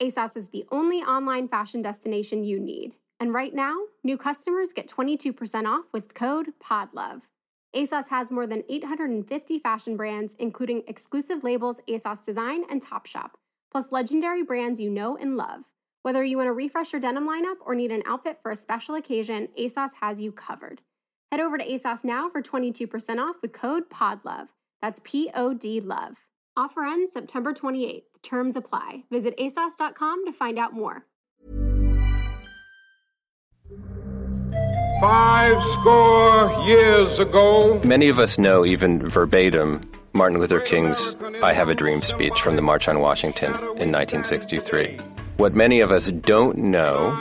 ASOS is the only online fashion destination you need. And right now, new customers get 22% off with code PODLOVE. ASOS has more than 850 fashion brands, including exclusive labels ASOS Design and Topshop, plus legendary brands you know and love. Whether you want to refresh your denim lineup or need an outfit for a special occasion, ASOS has you covered. Head over to ASOS now for 22% off with code PODLOVE. That's P O D LOVE. Offer ends September 28th. Terms apply. Visit ASOS.com to find out more. Five score years ago. Many of us know, even verbatim, Martin Luther King's I Have a Dream speech from the March on Washington in 1963. What many of us don't know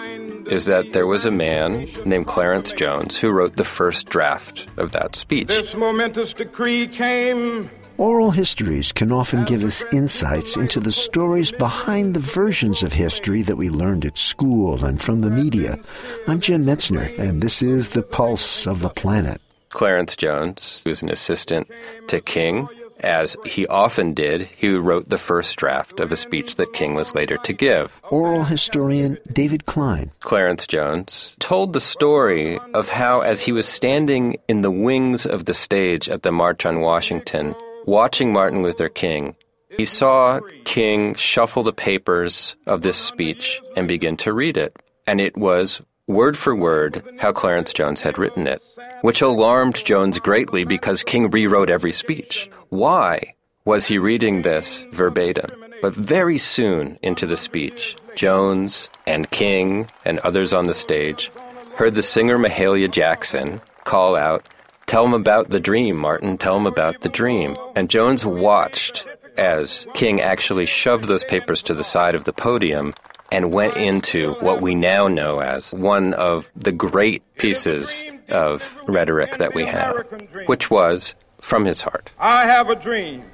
is that there was a man named Clarence Jones who wrote the first draft of that speech. This momentous decree came Oral histories can often give us insights into the stories behind the versions of history that we learned at school and from the media. I'm Jim Metzner, and this is The Pulse of the Planet. Clarence Jones, who was an assistant to King, as he often did, he wrote the first draft of a speech that King was later to give. Oral historian David Klein. Clarence Jones told the story of how, as he was standing in the wings of the stage at the March on Washington, watching Martin Luther King, he saw King shuffle the papers of this speech and begin to read it. And it was word for word how Clarence Jones had written it, which alarmed Jones greatly because King rewrote every speech. Why was he reading this verbatim? But very soon into the speech, Jones and King and others on the stage heard the singer Mahalia Jackson call out, Tell him about the dream, Martin. Tell him about the dream. And Jones watched as King actually shoved those papers to the side of the podium and went into what we now know as one of the great pieces of rhetoric that we have, which was from his heart. I have a dream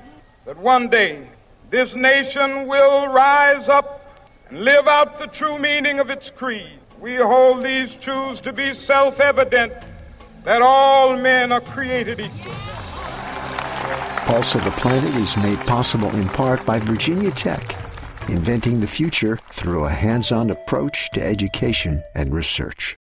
that one day this nation will rise up and live out the true meaning of its creed. We hold these truths to be self evident that all men are created equal. Pulse of the Planet is made possible in part by Virginia Tech, inventing the future through a hands on approach to education and research.